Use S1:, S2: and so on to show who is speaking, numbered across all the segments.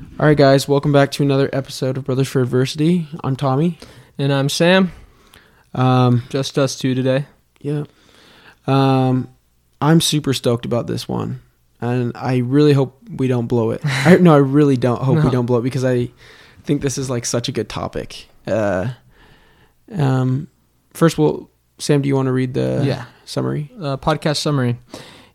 S1: All right, guys, welcome back to another episode of Brothers for Adversity. I'm Tommy.
S2: And I'm Sam.
S1: Um,
S2: Just us two today.
S1: yeah. Um, I'm super stoked about this one, and I really hope we don't blow it. I, no, I really don't hope we
S2: No.
S1: don't blow it because I think this is like such a good topic. Uh, um, first, well, Sam, do you want to read the
S2: yeah.
S1: summary?
S2: Uh, podcast summary.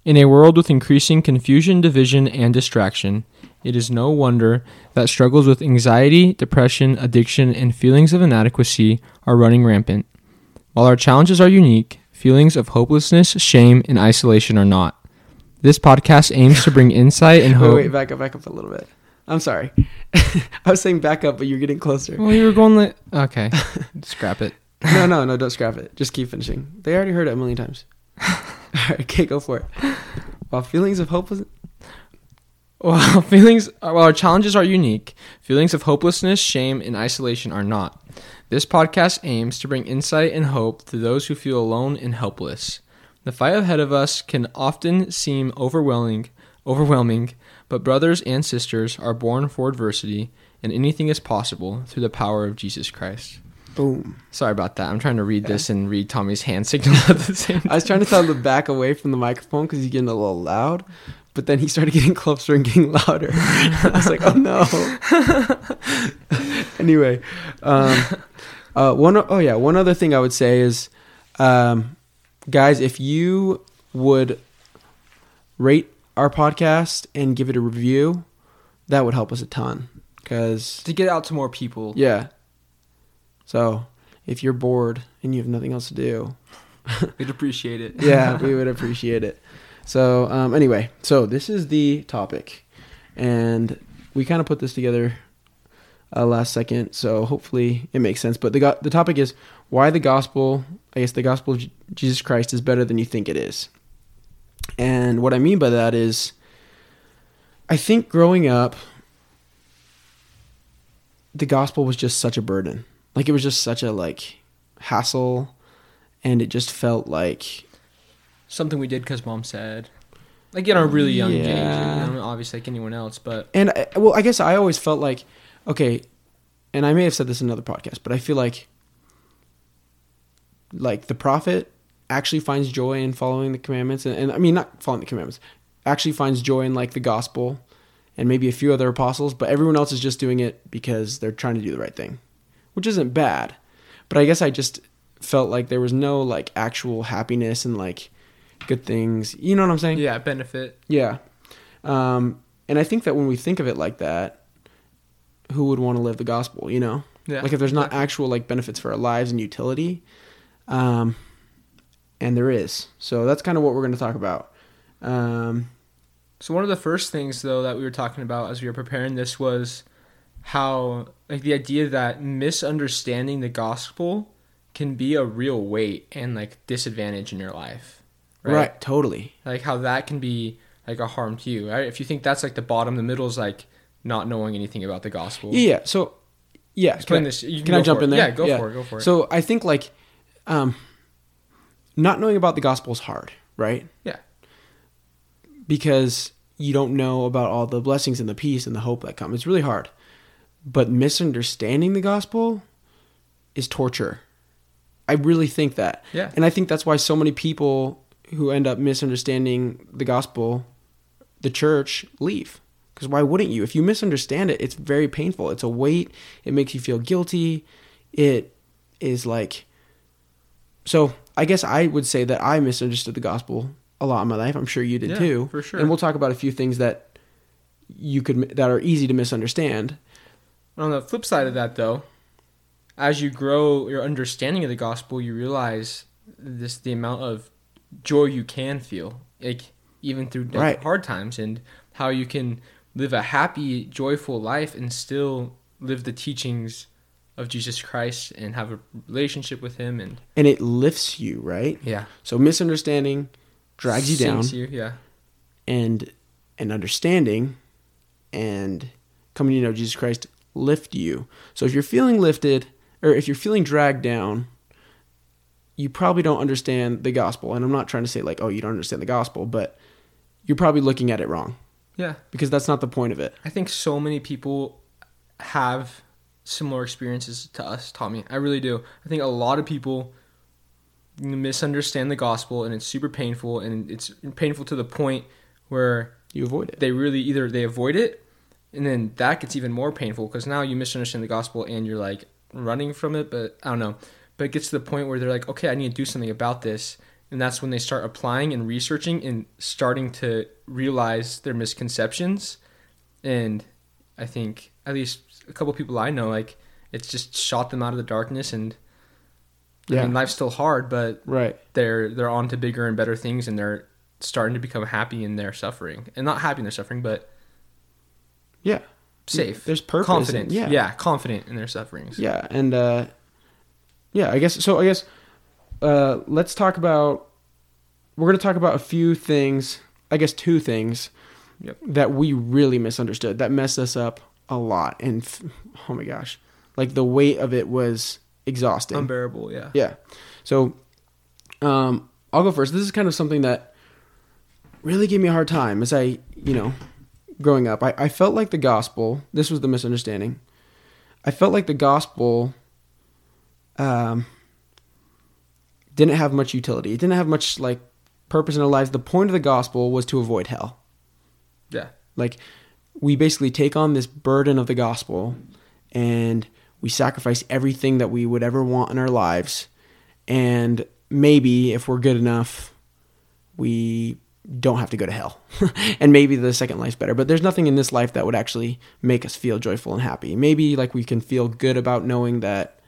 S2: In a world with increasing confusion, division, and distraction, it is no wonder that struggles with anxiety, depression, addiction, and feelings of inadequacy are running rampant. While our challenges are unique, feelings of hopelessness, shame, and isolation are not. This podcast aims to bring insight and hope.
S1: wait, back up, back up a little bit. I'm sorry. I was saying back up, but you're getting closer.
S2: Well, you were going like okay, scrap it.
S1: No, no, no, don't scrap it. Just keep finishing. They already heard it a million times. All right, okay, go for it. While feelings of hopeless,
S2: While feelings, while our challenges are unique, feelings of hopelessness, shame, and isolation are not. This podcast aims to bring insight and hope to those who feel alone and helpless. The fight ahead of us can often seem overwhelming, overwhelming, but brothers and sisters are born for adversity, and anything is possible through the power of Jesus Christ.
S1: boom.
S2: Sorry about that. I'm trying to read this and read Tommy's hand signal at the same time.
S1: I was trying to tell him to back away from the microphone because he's getting a little loud, but then he started getting closer and getting louder. I was like, oh no. anyway, um, uh, one oh yeah, one other thing I would say is, um, guys, if you would rate our podcast and give it a review, that would help us a ton. Because
S2: to get out to more people.
S1: yeah, so if you're bored and you have nothing else to do,
S2: We'd appreciate it.
S1: yeah, we would appreciate it. So, um, anyway, so this is the topic, and we kind of put this together uh, last second, so hopefully it makes sense. But the go- the topic is why the gospel. I guess the gospel of J- Jesus Christ is better than you think it is. And what I mean by that is, I think growing up, the gospel was just such a burden. Like it was just such a like hassle, and it just felt like
S2: something we did because mom said like at a really young age
S1: Yeah.
S2: you know, obviously like anyone else but
S1: And I, well, I guess I always felt like, okay, and I may have said this in another podcast, but I feel like, like the prophet actually finds joy in following the commandments, and, and I mean not following the commandments, actually finds joy in like the gospel, and maybe a few other apostles, but everyone else is just doing it because they're trying to do the right thing, which isn't bad, but I guess I just felt like there was no like actual happiness and like good things. You know what I'm saying?
S2: yeah benefit
S1: Yeah. Um, and I think that when we think of it like that, who would want to live the gospel, you know?
S2: yeah
S1: Like if there's not actual like benefits for our lives and utility, um, and there is. So that's kind of what we're going to talk about. Um,
S2: so one of the first things though that we were talking about as we were preparing this was how like the idea that misunderstanding the gospel can be a real weight and like disadvantage in your life
S1: right. Totally.
S2: like how that can be like a harm to you right if you think that's like the bottom the middle is like not knowing anything about the gospel
S1: Yeah. So, yeah.
S2: explain
S1: can I-
S2: this you
S1: can I jump in there?
S2: yeah go
S1: Yeah.
S2: for it go for it
S1: So I think like, um, not knowing about the gospel is hard, right?
S2: Yeah.
S1: Because you don't know about all the blessings and the peace and the hope that come. It's really hard. But misunderstanding the gospel is torture. I really think that.
S2: yeah
S1: And I think that's why so many people who end up misunderstanding the gospel, the church, leave. Because why wouldn't you? If you misunderstand it, it's very painful. It's a weight. It makes you feel guilty. It is like. So I guess I would say that I misunderstood the gospel a lot in my life. I'm sure you did
S2: Yeah,
S1: too.
S2: for sure.
S1: And we'll talk about a few things that you could that are easy to misunderstand.
S2: On the flip side of that, though, as you grow your understanding of the gospel, you realize this the amount of joy you can feel, like even through
S1: Right.
S2: hard times, and how you can live a happy, joyful life and still live the teachings of Jesus Christ and have a relationship with Him. And
S1: And it lifts you, right?
S2: yeah,
S1: So misunderstanding drags you down.
S2: You, yeah,
S1: and and understanding and coming to know Jesus Christ lift you. So if you're feeling lifted or if you're feeling dragged down, you probably don't understand the gospel. And I'm not trying to say like, oh, you don't understand the gospel, but you're probably looking at it wrong.
S2: Yeah.
S1: because that's not the point of it.
S2: I think so many people have similar experiences to us, Tommy. I really do. I think a lot of people misunderstand the gospel and it's super painful and it's painful to the point where
S1: You avoid it.
S2: they really either they avoid it and then that gets even more painful because now you misunderstand the gospel and you're like running from it but i don't know but it gets to the point where they're like okay i need to do something about this and that's when they start applying and researching and starting to realize their misconceptions and i think at least a couple people i know like it's just shot them out of the darkness and
S1: Yeah.
S2: i mean life's still hard but
S1: Right.
S2: they're they're on to bigger and better things and they're starting to become happy in their suffering and not happy in their suffering but
S1: Yeah.
S2: safe
S1: There's purpose.
S2: confident
S1: and- yeah.
S2: yeah confident in their sufferings
S1: Yeah, and uh, yeah, I guess so. I guess uh, let's talk about. We're going to talk about a few things. I guess two things
S2: Yep.
S1: that we really misunderstood that messed us up a lot. And f- oh my gosh, like the weight of it was exhausting.
S2: unbearable yeah
S1: Yeah. So, um, I'll go first. This is kind of something that really gave me a hard time as I, you know, growing up. I, I felt like the gospel, this was the misunderstanding. I felt like the gospel um, didn't have much utility. It didn't have much, like, purpose in our lives. The point of the gospel was to avoid hell.
S2: yeah
S1: Like, we basically take on this burden of the gospel and we sacrifice everything that we would ever want in our lives. And maybe if we're good enough, we don't have to go to hell. and maybe the second life's better. But there's nothing in this life that would actually make us feel joyful and happy. Maybe like we can feel good about knowing that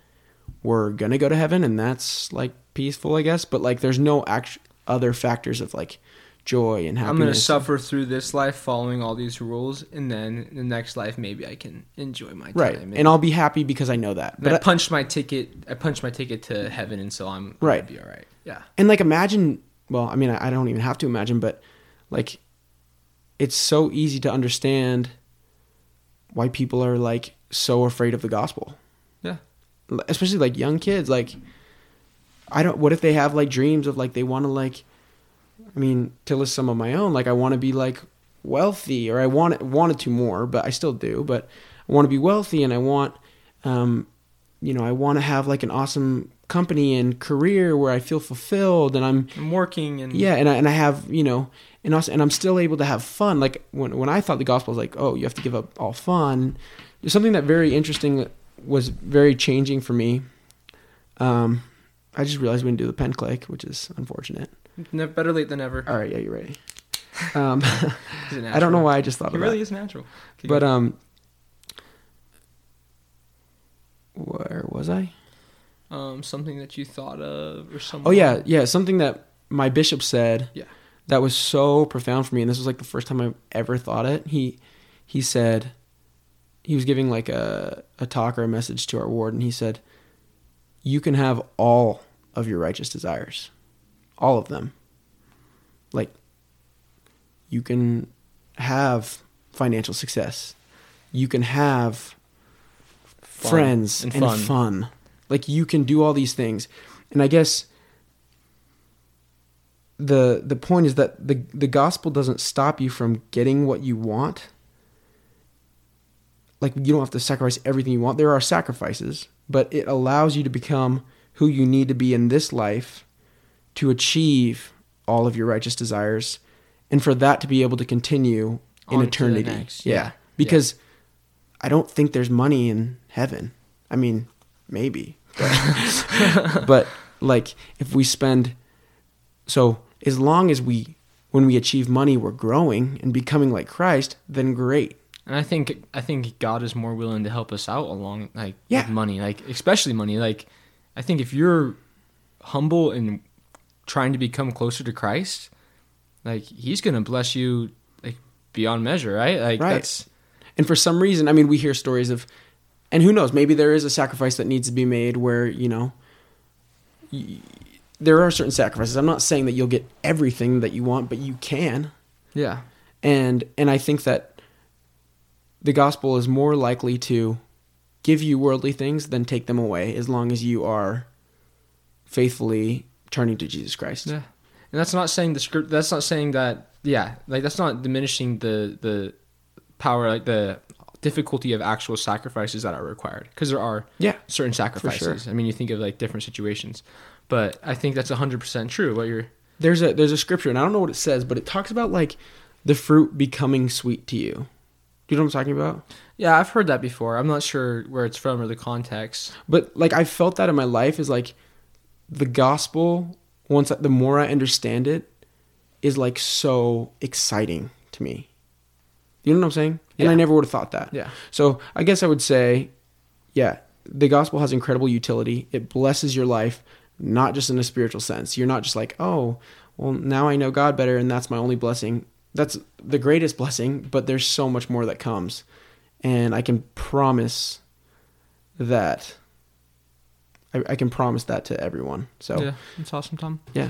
S1: we're going to go to heaven and that's like peaceful, I guess. But like there's no act- other factors of like joy and happiness.
S2: i'm gonna suffer through this life following all these rules and then the next life maybe i can enjoy my time
S1: Right. And I'll be happy because I know that.
S2: but I
S1: I-
S2: punched my ticket i punched my ticket to heaven and so i'm
S1: Right.
S2: gonna be all right yeah
S1: and like imagine well i mean I, I don't even have to imagine but like it's so easy to understand why people are like so afraid of the gospel especially like young kids like i don't what if they have like dreams of like they want to like i mean to list some of my own like i want to be like wealthy or i want wanted to more but i still do but i want to be wealthy and i want um you know i want to have like an awesome company and career where i feel fulfilled and i'm
S2: i'm working and
S1: yeah, and I, and I have you know, and also, and I'm still able to have fun. Like when when I thought the gospel was like, oh, you have to give up all fun. There's something that very interesting was very changing for me. Um, I just realized we didn't do the pen click, which is unfortunate.
S2: Better late than never
S1: All right, yeah, you're ready. Um, I don't know why I just thought
S2: he
S1: of
S2: really
S1: that,
S2: is natural
S1: but um, where was I?
S2: um something that you thought of or something
S1: Oh yeah, yeah, something that my bishop said.
S2: Yeah.
S1: That was so profound for me, and this was like the first time I ever thought it. He he said he was giving like a a talk or a message to our ward, and he said, "You can have all of your righteous desires, all of them. Like you can have financial success, you can have
S2: Fun
S1: friends
S2: and
S1: and,
S2: fun.
S1: fun. Like you can do all these things. And I guess the the point is that the the gospel doesn't stop you from getting what you want. Like you don't have to sacrifice everything you want. There are sacrifices, but it allows you to become who you need to be in this life to achieve all of your righteous desires and for that to be able to continue in
S2: On
S1: eternity. yeah.
S2: yeah.
S1: Because I don't think there's money in heaven. I mean, maybe. But, but like if we spend so as long as we when we achieve money we're growing and becoming like Christ, then great.
S2: And I think I think God is more willing to help us out along like
S1: Yeah.
S2: with money, like especially money. Like I think if you're humble and trying to become closer to Christ, like He's gonna bless you like beyond measure, right? Like
S1: Right.
S2: that's
S1: And for some reason, I mean, we hear stories of, and who knows, maybe there is a sacrifice that needs to be made where, you know, y- there are certain sacrifices. I'm not saying that you'll get everything that you want, but you can.
S2: yeah,
S1: And and I think that the gospel is more likely to give you worldly things than take them away as long as you are faithfully turning to Jesus Christ.
S2: yeah. And that's not saying the script. That's not saying that yeah, like that's not diminishing the the power, like the difficulty of actual sacrifices that are required because there are
S1: Yeah.
S2: certain sacrifices. I mean, you think of like different situations, but I think that's hundred percent true. What you're
S1: There's a there's a scripture, and I don't know what it says, but it talks about like the fruit becoming sweet to you. You know what I'm talking about?
S2: yeah, I've heard that before. I'm not sure where it's from or the context.
S1: But like I felt that in my life is like the gospel. Once I- the more I understand it, is like so exciting to me. You know what I'm saying? And I never would have thought that.
S2: Yeah,
S1: So I guess I would say, yeah, the gospel has incredible utility. It blesses your life, not just in a spiritual sense. You're not just like, oh, well, now I know God better, and that's my only blessing. That's the greatest blessing, but there's so much more that comes. And I can promise that. I, I can promise that to everyone. So,
S2: yeah, that's awesome, Tom.
S1: yeah.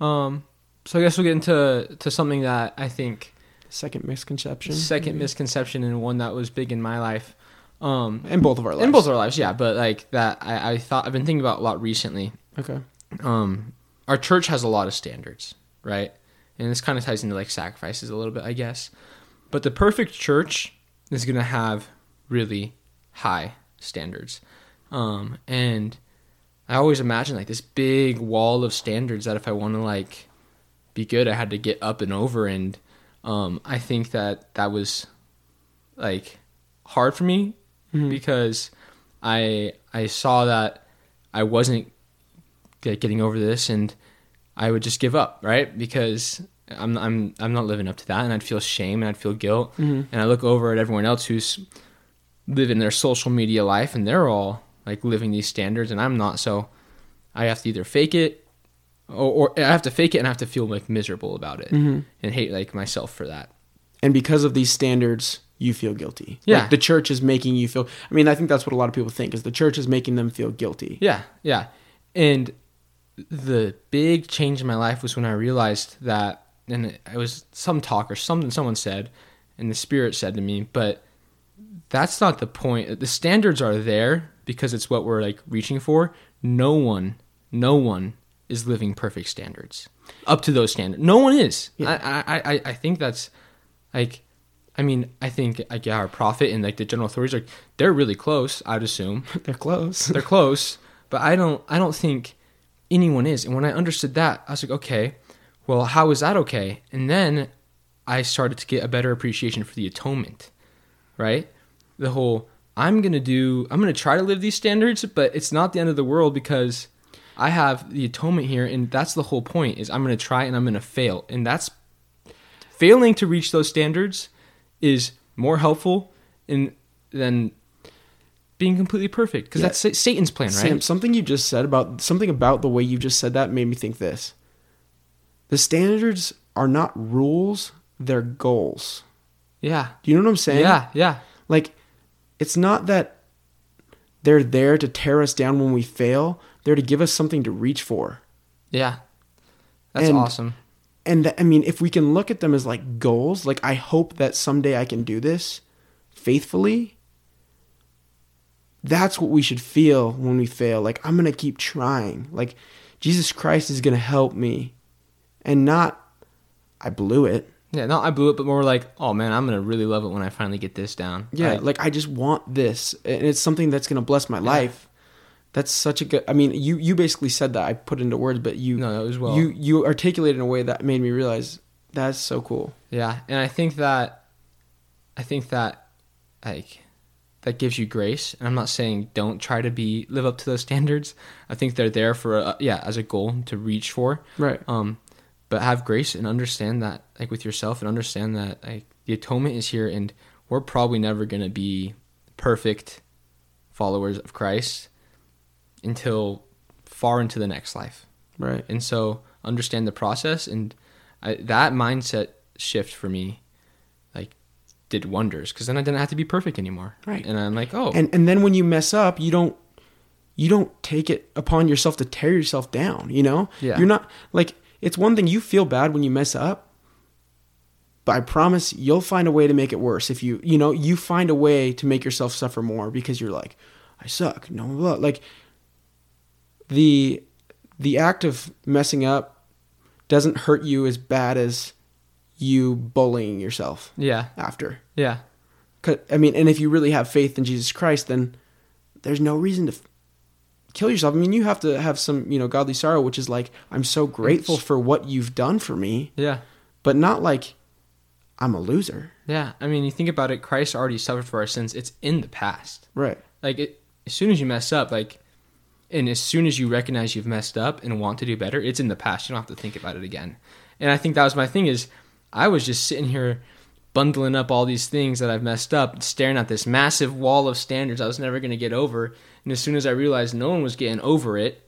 S2: Um, so I guess we'll get into to something that I think
S1: Second misconception.
S2: 2nd misconception and one that was big in my life. Um,
S1: In both of our lives.
S2: in both of our lives, yeah, but like that, I, I thought I've been thinking about a lot recently.
S1: Okay.
S2: Um, our church has a lot of standards, right? And this kind of ties into like sacrifices a little bit, I guess. But the perfect church is gonna have really high standards, um, and I always imagine like this big wall of standards that if I want to like be good, I had to get up and over. And um, I think that that was like hard for me
S1: Mhm.
S2: because I I saw that I wasn't getting over this, and I would just give up, right? Because I'm I'm I'm not living up to that, and I'd feel shame and I'd feel guilt,
S1: Mhm.
S2: and I look over at everyone else who's living their social media life, and they're all like living these standards, and I'm not. So I have to either fake it, or, or I have to fake it, and I have to feel like miserable about it,
S1: Mhm.
S2: and hate like myself for that.
S1: and because of these standards you feel guilty
S2: Yeah.
S1: like the church is making you feel i mean i think that's what a lot of people think is the church is making them feel guilty
S2: Yeah, yeah. And the big change in my life was when I realized that, and it was some talk or something someone said, and the Spirit said to me, but that's not the point. The standards are there because it's what we're like reaching for. No one, no one is living perfect standards up to those standards. No one is.
S1: Yeah.
S2: I, I, I, I think that's like. I mean, I think like yeah, our prophet and like the general authorities like they're really close. I'd assume,
S1: they're close
S2: they're close, but I don't I don't think anyone is. And when I understood that, I was like, okay, well, how is that okay? And then I started to get a better appreciation for the atonement, right? The whole I'm gonna do I'm gonna try to live these standards, but it's not the end of the world because I have the atonement here, and that's the whole point. Is I'm gonna try and I'm gonna fail, and that's failing to reach those standards is more helpful in than being completely perfect because
S1: Yeah.
S2: that's Satan's plan, right?
S1: Sam, something you just said about something about the way you just said that made me think this. The standards are not rules, they're goals.
S2: Yeah,
S1: Do you know what I'm saying?
S2: yeah, yeah,
S1: Like it's not that they're there to tear us down when we fail, they're to give us something to reach for.
S2: yeah. That's
S1: And-
S2: awesome.
S1: And I mean, if we can look at them as like goals, like I hope that someday I can do this faithfully. That's what we should feel when we fail. Like I'm going to keep trying. Like Jesus Christ is going to help me and not I blew it.
S2: Yeah, no, I blew it, but more like, oh man, I'm gonna really love it when I finally get this down.
S1: Yeah,
S2: Like,
S1: like I just want this and it's something that's going to bless my life. That's such a good I mean, you you basically said that I put into words, but you
S2: no, that was well.
S1: you you articulated in a way that made me realize that's so cool.
S2: Yeah, and I think that, I think that, like, that gives you grace. And I'm not saying don't try to be live up to those standards. I think they're there for a, yeah as a goal to reach for.
S1: Right.
S2: Um, but have grace and understand that like with yourself and understand that like the atonement is here and we're probably never gonna be perfect followers of Christ until far into the next life.
S1: Right.
S2: And so understand the process and I, that mindset shift for me did wonders because then I didn't have to be perfect anymore.
S1: Right.
S2: And I'm like, oh,
S1: and and then when you mess up you don't you don't take it upon yourself to tear yourself down you know
S2: Yeah.
S1: you're not like it's one thing you feel bad when you mess up but i promise you'll find a way to make it worse if you you know you find a way to make yourself suffer more because you're like i suck no blah, like the the act of messing up doesn't hurt you as bad as you bullying yourself
S2: Yeah.
S1: after.
S2: Yeah.
S1: I mean, and if you really have faith in Jesus Christ, then there's no reason to f- kill yourself. I mean, you have to have some, you know, godly sorrow, which is like, I'm so grateful for what you've done for me,
S2: Yeah.
S1: but not like I'm a loser.
S2: Yeah. I mean, you think about it, Christ already suffered for our sins. It's in the past.
S1: Right.
S2: Like it, as soon as you mess up, like and as soon as you recognize you've messed up and want to do better, it's in the past. You don't have to think about it again. And I think that was my thing is I was just sitting here bundling up all these things that I've messed up, staring at this massive wall of standards I was never going to get over. And as soon as I realized no one was getting over it,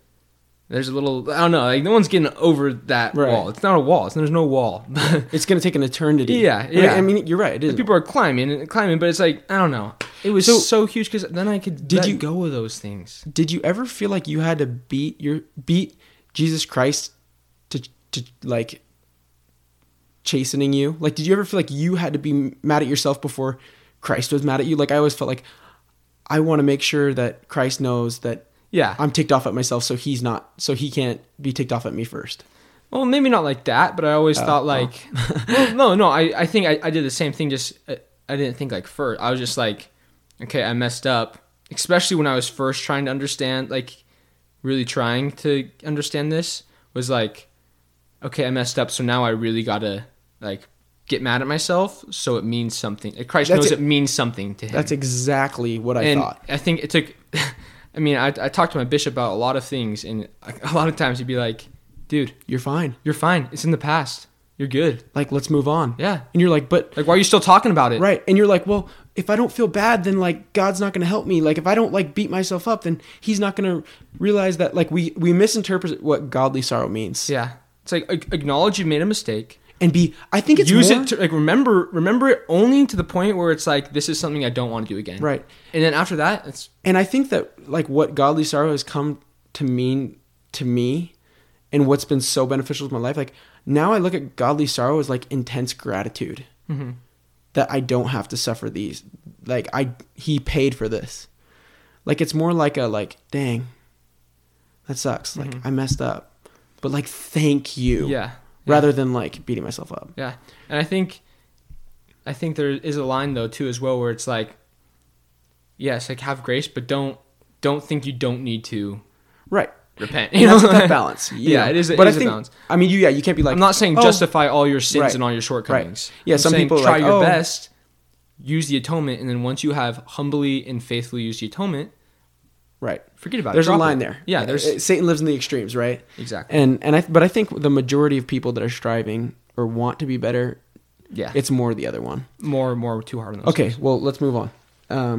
S2: there's a little I don't know, like no one's getting over that
S1: Right.
S2: wall. It's not a wall. It's, there's no wall.
S1: It's going to take an eternity.
S2: Yeah, yeah.
S1: I mean, you're right. It is.
S2: People are climbing and climbing, but it's like I don't know. It was
S1: So-
S2: so, huge because then I could
S1: Did you-
S2: go of those things.
S1: Did you ever feel like you had to beat your beat Jesus Christ to to like chastening you? Like, did you ever feel like you had to be mad at yourself before Christ was mad at you? Like, I always felt like I want to make sure that Christ knows that
S2: Yeah,
S1: I'm ticked off at myself, so he's not, so he can't be ticked off at me first.
S2: Well, maybe not like that, but I always
S1: Oh,
S2: thought like, well, no, no. I, I think I, I did the same thing. Just uh, I didn't think like first. I was just like, okay, I messed up. Especially when I was first trying to understand, like, really trying to understand this was like, okay, I messed up. So now I really gotta like get mad at myself. So it means something. Christ
S1: That's
S2: knows
S1: it.
S2: it. means something to him.
S1: That's exactly what I
S2: and
S1: thought.
S2: I think it took. I mean, I, I talked to my bishop about a lot of things, and a lot of times he'd be like, "Dude,
S1: You're fine.
S2: you're fine. It's in the past. You're good."
S1: Like, let's move on.
S2: Yeah.
S1: And you're like, but
S2: Like, why are you still talking about it?
S1: Right. And you're like, well, if I don't feel bad, then like God's not going to help me. Like if I don't like beat myself up, then he's not going to realize that like we we misinterpret what godly sorrow means.
S2: Yeah. It's like acknowledge you made a mistake.
S1: And be I think it's
S2: Use
S1: more,
S2: it to like remember remember it only to the point where it's like this is something I don't want to do again.
S1: Right.
S2: And then after that, it's
S1: and I think that like what godly sorrow has come to mean to me and what's been so beneficial to my life like now I look at godly sorrow as like intense gratitude.
S2: Mm-hmm.
S1: That I don't have to suffer these. Like I he paid for this. Like it's more like a like dang. That sucks. Like I messed up. But like thank you.
S2: Mm-hmm. yeah.
S1: Rather than like beating myself up.
S2: Yeah. And I think I think there is a line though too as well where it's like yes, like have grace, but don't don't think you don't need to
S1: Right.
S2: repent.
S1: You know, that balance.
S2: Yeah,
S1: know.
S2: it is- it
S1: but
S2: is
S1: I
S2: a
S1: think,
S2: balance.
S1: I mean, you yeah, you can't be like.
S2: I'm not saying
S1: "Oh,
S2: justify all your sins
S1: Right.
S2: and all your shortcomings.
S1: Yeah,
S2: I'm
S1: some people
S2: try
S1: like,
S2: your
S1: "Oh."
S2: best, use the atonement, and then once you have humbly and faithfully used the atonement,
S1: Right.
S2: forget about
S1: There's
S2: it.
S1: a line
S2: it.
S1: there.
S2: Yeah, there's
S1: Uh, Satan lives in the extremes, right?
S2: exactly.
S1: And and I but I think the majority of people that are striving or want to be better,
S2: Yeah,
S1: it's more the other one.
S2: more more too hard on those.
S1: Okay,
S2: things.
S1: well let's move on,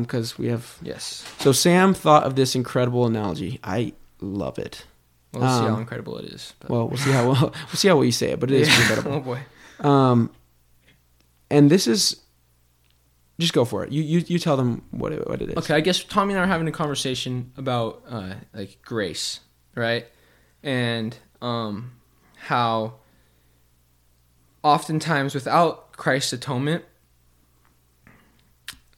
S1: because we have.
S2: Yes.
S1: So Sam thought of this incredible analogy. I love it.
S2: Well, let's see how
S1: Um,
S2: incredible it is. but-
S1: Well, we'll see how well we'll see how well you say it, but it is
S2: Yeah.
S1: incredible.
S2: oh boy.
S1: Um, and this is, just go for it. You you you tell them what it, what it is.
S2: Okay, I guess Tommy and I are having a conversation about uh, like grace, right? And um, how oftentimes without Christ's atonement.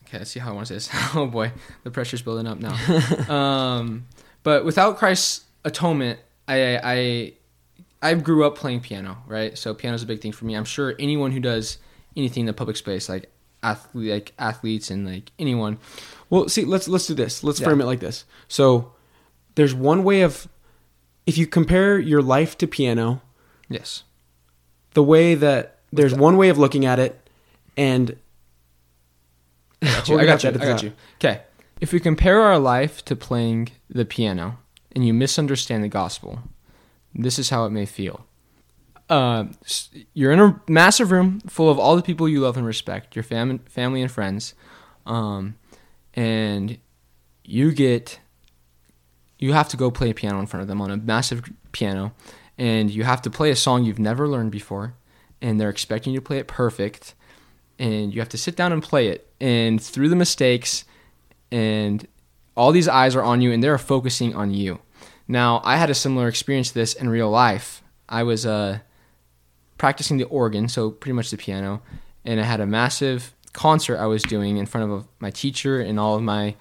S2: Okay, let's see how I want to say this. oh boy, the pressure's building up now. um, but without Christ's atonement, I I I grew up playing piano, right? So piano's a big thing for me. I'm sure anyone who does anything in the public space, like athlete, like athletes and like anyone,
S1: Well, see, let's let's do this. Let's
S2: Yeah.
S1: frame it like this. So, there's one way of, if you compare your life to piano,
S2: yes,
S1: the way that there's one way of looking at it, and
S2: I got you. I got you. I got you. Okay, if we compare our life to playing the piano, and you misunderstand the gospel, this is how it may feel. Uh, you're in a massive room full of all the people you love and respect, your fam- family and friends, um, and you get you have to go play a piano in front of them on a massive piano, and you have to play a song you've never learned before, and they're expecting you to play it perfect, and you have to sit down and play it, and through the mistakes, and all these eyes are on you, and they're focusing on you. Now, I had a similar experience to this in real life. I was uh, practicing the organ, so pretty much the piano, and I had a massive concert I was doing in front of my teacher and all of my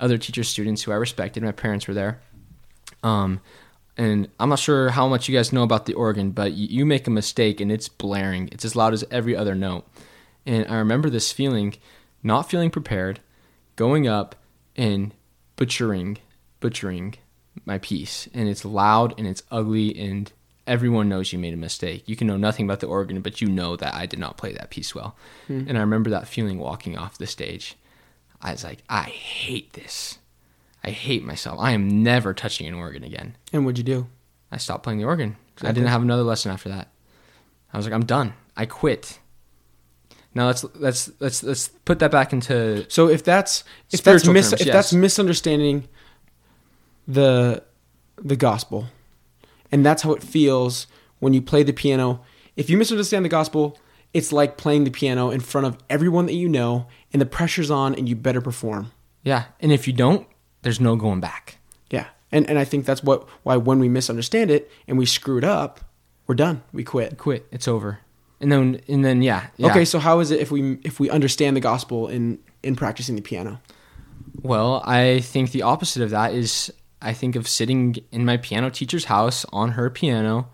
S2: other teacher students who I respected. My parents were there. Um, and I'm not sure how much you guys know about the organ, but you, you make a mistake and it's blaring. It's as loud as every other note. And I remember this feeling, not feeling prepared, going up and butchering, butchering my piece. And it's loud and it's ugly and everyone knows you made a mistake. You can know nothing about the organ, but you know that I did not play that piece well.
S1: Hmm.
S2: And I remember that feeling walking off the stage. I was like, I hate this. I hate myself. I am never touching an organ again.
S1: And what'd you do?
S2: I stopped playing the organ. I didn't have another lesson after that. I was like, I'm done. I quit. Now let's let's let's let's put that back into
S1: So if that's if that's mis-
S2: terms,
S1: if
S2: yes.
S1: that's misunderstanding the the gospel, and that's how it feels when you play the piano. If you misunderstand the gospel, it's like playing the piano in front of everyone that you know, and the pressure's on, and you better perform.
S2: yeah. And if you don't, there's no going back.
S1: Yeah, and and I think that's what why when we misunderstand it and we screw it up, we're done. We quit.
S2: Quit. It's over. And then and then yeah. yeah.
S1: Okay, so how is it if we if we understand the gospel in in practicing the piano?
S2: Well, I think the opposite of that is I think of sitting in my piano teacher's house on her piano,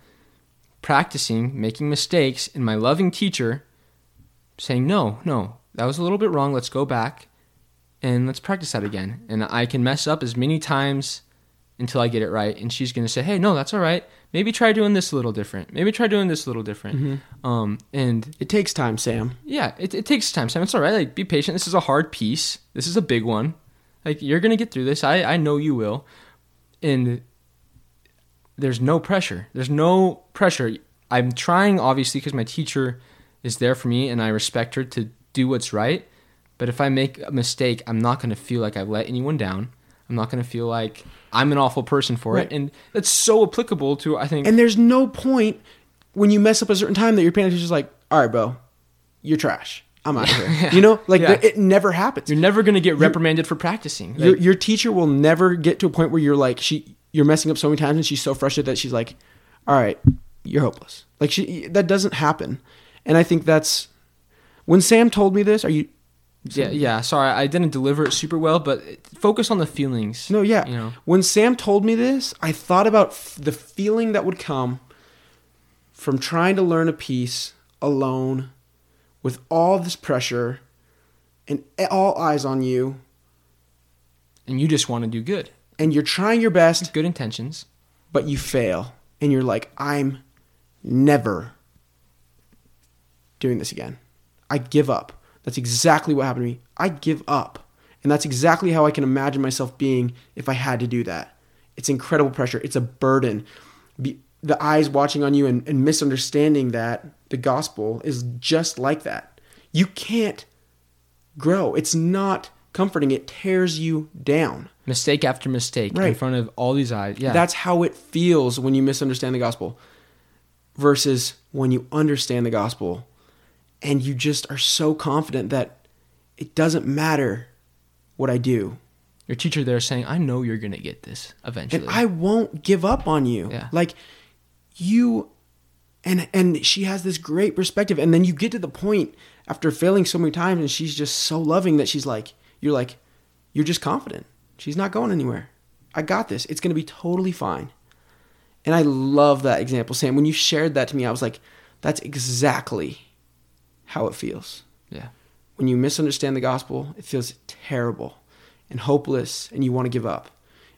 S2: practicing, making mistakes, and my loving teacher saying, No, no, that was a little bit wrong. Let's go back and let's practice that again. And I can mess up as many times until I get it right. And she's going to say, Hey, no, that's all right. Maybe try doing this a little different. Maybe try doing this a little different. Um, and
S1: It takes time, Sam.
S2: yeah, it, it takes time. Sam, it's all right. Like, be patient. This is a hard piece. This is a big one. Like, you're gonna get through this. I I know you will. And there's no pressure. There's no pressure. I'm trying, obviously, because my teacher is there for me, and I respect her to do what's right. But if I make a mistake, I'm not gonna feel like I've let anyone down. I'm not gonna feel like I'm an awful person for
S1: Right.
S2: it. And that's so applicable to I think.
S1: And there's no point when you mess up a certain time that your piano just like, "All right, bro, you're trash. I'm out of here." You know, like
S2: Yeah.
S1: it never happens.
S2: you're never gonna get reprimanded for practicing.
S1: your your teacher will never get to a point where you're like she you're messing up so many times and she's so frustrated that she's like, "All right, you're hopeless." Like she that doesn't happen. And I think that's when Sam told me this, are you
S2: Yeah, yeah. Sorry, I didn't deliver it super well, but focus on the feelings.
S1: No, yeah.
S2: You know,
S1: When Sam told me this, I thought about f- the feeling that would come from trying to learn a piece alone with all this pressure and all eyes on you
S2: and you just want to do good,
S1: and you're trying your best
S2: good intentions.
S1: but you fail and you're like I'm never doing this again. I give up. That's exactly what happened to me. I give up. And that's exactly how I can imagine myself being if I had to do that. It's incredible pressure. It's a burden. The eyes watching on you and, and misunderstanding that the gospel is just like that. You can't grow. It's not comforting. It tears you down.
S2: Mistake after mistake
S1: right.
S2: in front of all these eyes. Yeah,
S1: That's how it feels when you misunderstand the gospel versus when you understand the gospel and you just are so confident that it doesn't matter what I do.
S2: your teacher there saying, "I know you're gonna get this eventually."
S1: And I won't give up on you.
S2: Yeah.
S1: Like you and and she has this great perspective and then you get to the point after failing so many times and she's just so loving that she's like you're like you're just confident. She's not going anywhere. I got this. It's going to be totally fine. And I love that example, Sam. When you shared that to me, I was like that's exactly how it feels.
S2: yeah,
S1: When you misunderstand the gospel, it feels terrible and hopeless and you want to give up.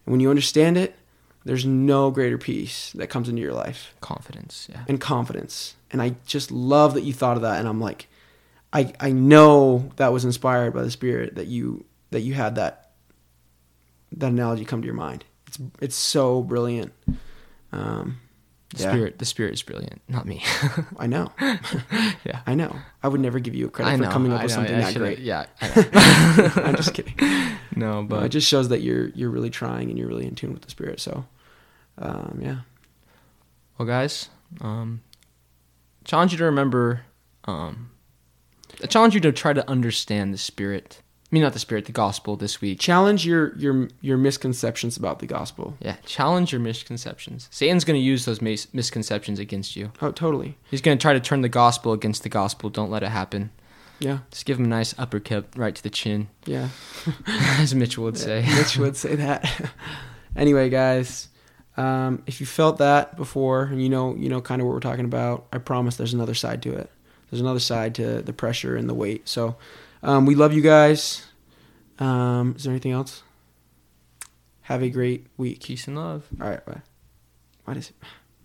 S1: And when you understand it, there's no greater peace that comes into your life
S2: confidence. Yeah,
S1: and confidence. And I just love that you thought of that and I'm like I I know that was inspired by the spirit that you that you had that that analogy come to your mind. It's it's so brilliant. Um
S2: the
S1: yeah.
S2: spirit. The spirit is brilliant, not me.
S1: I know.
S2: yeah,
S1: I know. I would never give you a credit
S2: I
S1: for coming up
S2: I
S1: with
S2: know,
S1: something that great.
S2: Yeah,
S1: I'm just kidding.
S2: no,
S1: But
S2: but
S1: it just shows that you're you're really trying and you're really in tune with the spirit. So, um, yeah,
S2: Well, guys, um, challenge you to remember. Um, I challenge you to try to understand the spirit. I mean, not the spirit, the gospel this week.
S1: challenge your your your misconceptions about the gospel.
S2: Yeah, challenge your misconceptions. Satan's going to use those mis- misconceptions against you.
S1: Oh, totally.
S2: He's going to try to turn the gospel against the gospel. Don't let it happen.
S1: Yeah,
S2: Just give him a nice uppercut right to the chin,
S1: yeah.
S2: as Mitchell would say.
S1: Mitch would say that. anyway, guys, Um, if you felt that before, and you know, you know, kind of what we're talking about, I promise there's another side to it. There's another side to the pressure and the weight. So, um, we love you guys. Um, is there anything else? Have a great week.
S2: Peace and love.
S1: All right, bye. What is it?